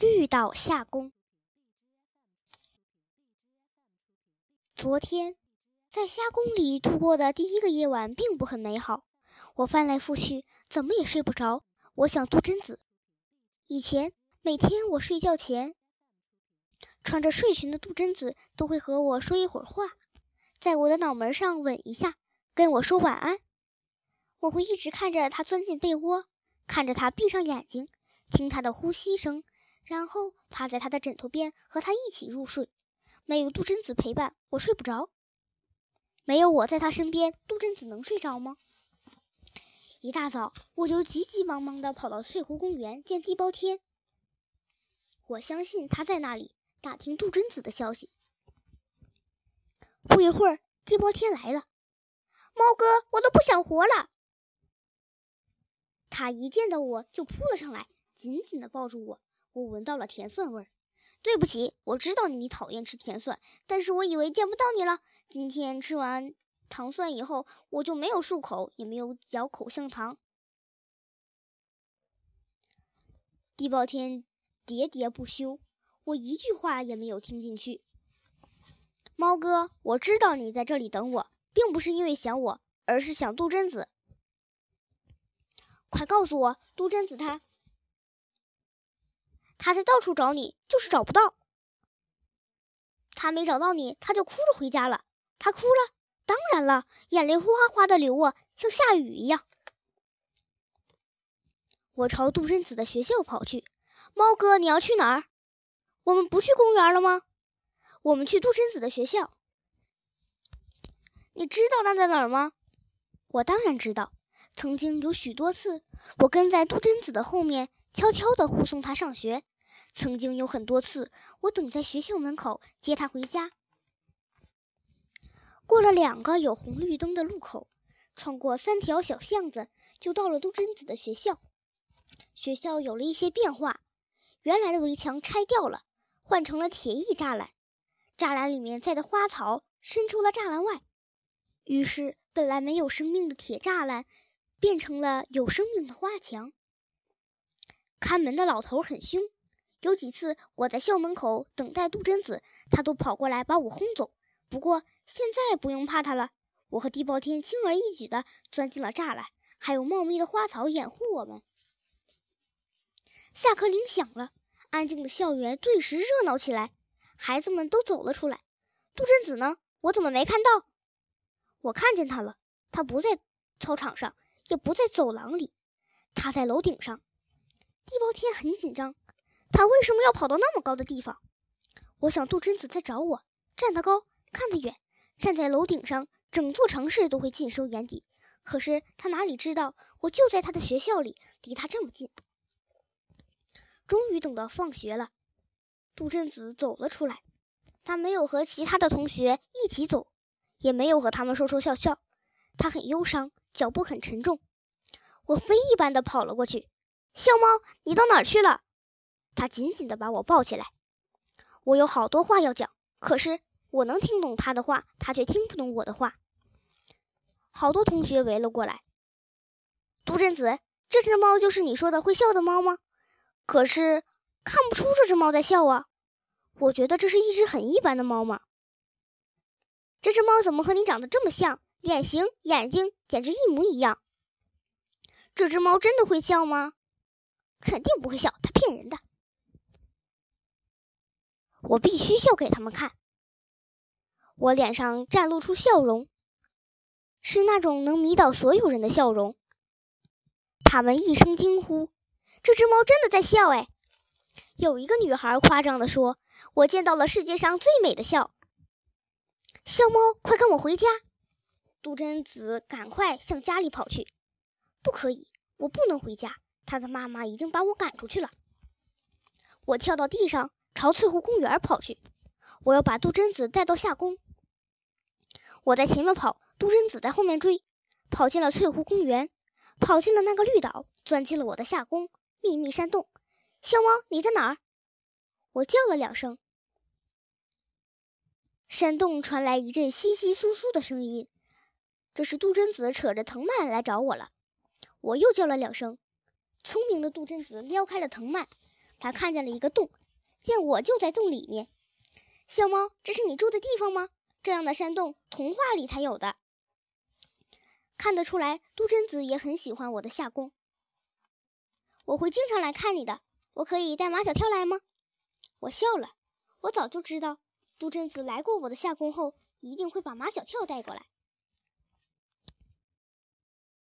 绿岛夏宫。昨天在虾宫里度过的第一个夜晚并不很美好，我翻来覆去，怎么也睡不着。我想杜真子。以前每天我睡觉前，穿着睡裙的杜真子都会和我说一会儿话，在我的脑门上吻一下，跟我说晚安。我会一直看着他钻进被窝，看着他闭上眼睛，听他的呼吸声。然后趴在他的枕头边和他一起入睡。没有杜真子陪伴，我睡不着。没有我在他身边，杜真子能睡着吗？一大早，我就急急忙忙地跑到翠湖公园见地包天。我相信他在那里打听杜真子的消息。不一会儿，地包天来了。猫哥，我都不想活了。他一见到我就扑了上来，紧紧地抱住我。我闻到了甜蒜味儿。对不起，我知道你讨厌吃甜蒜，但是我以为见不到你了。今天吃完糖蒜以后，我就没有漱口，也没有嚼口香糖。地包天喋喋不休，我一句话也没有听进去。猫哥，我知道你在这里等我，并不是因为想我，而是想杜真子。快告诉我，杜真子他。他在到处找你，就是找不到。他没找到你，他就哭着回家了。他哭了，当然了，眼泪哗哗的流啊，像下雨一样。我朝杜真子的学校跑去。猫哥，你要去哪儿？我们不去公园了吗？我们去杜真子的学校。你知道那在哪儿吗？我当然知道。曾经有许多次，我跟在杜真子的后面，悄悄地护送他上学。曾经有很多次，我等在学校门口接他回家。过了两个有红绿灯的路口，穿过三条小巷子，就到了杜真子的学校。学校有了一些变化，原来的围墙拆掉了，换成了铁艺栅栏。栅栏里面栽的花草伸出了栅栏外，于是本来没有生命的铁栅栏变成了有生命的花墙。看门的老头很凶。有几次我在校门口等待杜真子，他都跑过来把我轰走。不过现在不用怕他了，我和地包天轻而易举地钻进了栅栏，还有茂密的花草掩护我们。下课铃响了，安静的校园顿时热闹起来，孩子们都走了出来。杜真子呢？我怎么没看到？我看见他了，他不在操场上，也不在走廊里，他在楼顶上。地包天很紧张。他为什么要跑到那么高的地方？我想杜真子在找我。站得高，看得远，站在楼顶上，整座城市都会尽收眼底。可是他哪里知道，我就在他的学校里，离他这么近。终于等到放学了，杜真子走了出来。他没有和其他的同学一起走，也没有和他们说说笑笑。他很忧伤，脚步很沉重。我飞一般的跑了过去。笑猫，你到哪去了？他紧紧地把我抱起来，我有好多话要讲，可是我能听懂他的话，他却听不懂我的话。好多同学围了过来。杜真子，这只猫就是你说的会笑的猫吗？可是看不出这只猫在笑啊。我觉得这是一只很一般的猫嘛。这只猫怎么和你长得这么像？脸型、眼睛简直一模一样。这只猫真的会笑吗？肯定不会笑，它骗人的。我必须笑给他们看。我脸上绽露出笑容，是那种能迷倒所有人的笑容。他们一声惊呼：“这只猫真的在笑！”哎，有一个女孩夸张地说：“我见到了世界上最美的笑。”笑猫，快跟我回家！杜真子赶快向家里跑去。不可以，我不能回家。他的妈妈已经把我赶出去了。我跳到地上。朝翠湖公园跑去，我要把杜真子带到夏宫。我在前面跑，杜真子在后面追，跑进了翠湖公园，跑进了那个绿岛，钻进了我的夏宫秘密山洞。小猫，你在哪儿？我叫了两声，山洞传来一阵窸窸窣窣的声音，这是杜真子扯着藤蔓来找我了。我又叫了两声，聪明的杜真子撩开了藤蔓。他看见了一个洞，见我就在洞里面。小猫，这是你住的地方吗？这样的山洞，童话里才有的。看得出来，杜真子也很喜欢我的夏宫。我会经常来看你的。我可以带马小跳来吗？我笑了。我早就知道，杜真子来过我的夏宫后，一定会把马小跳带过来。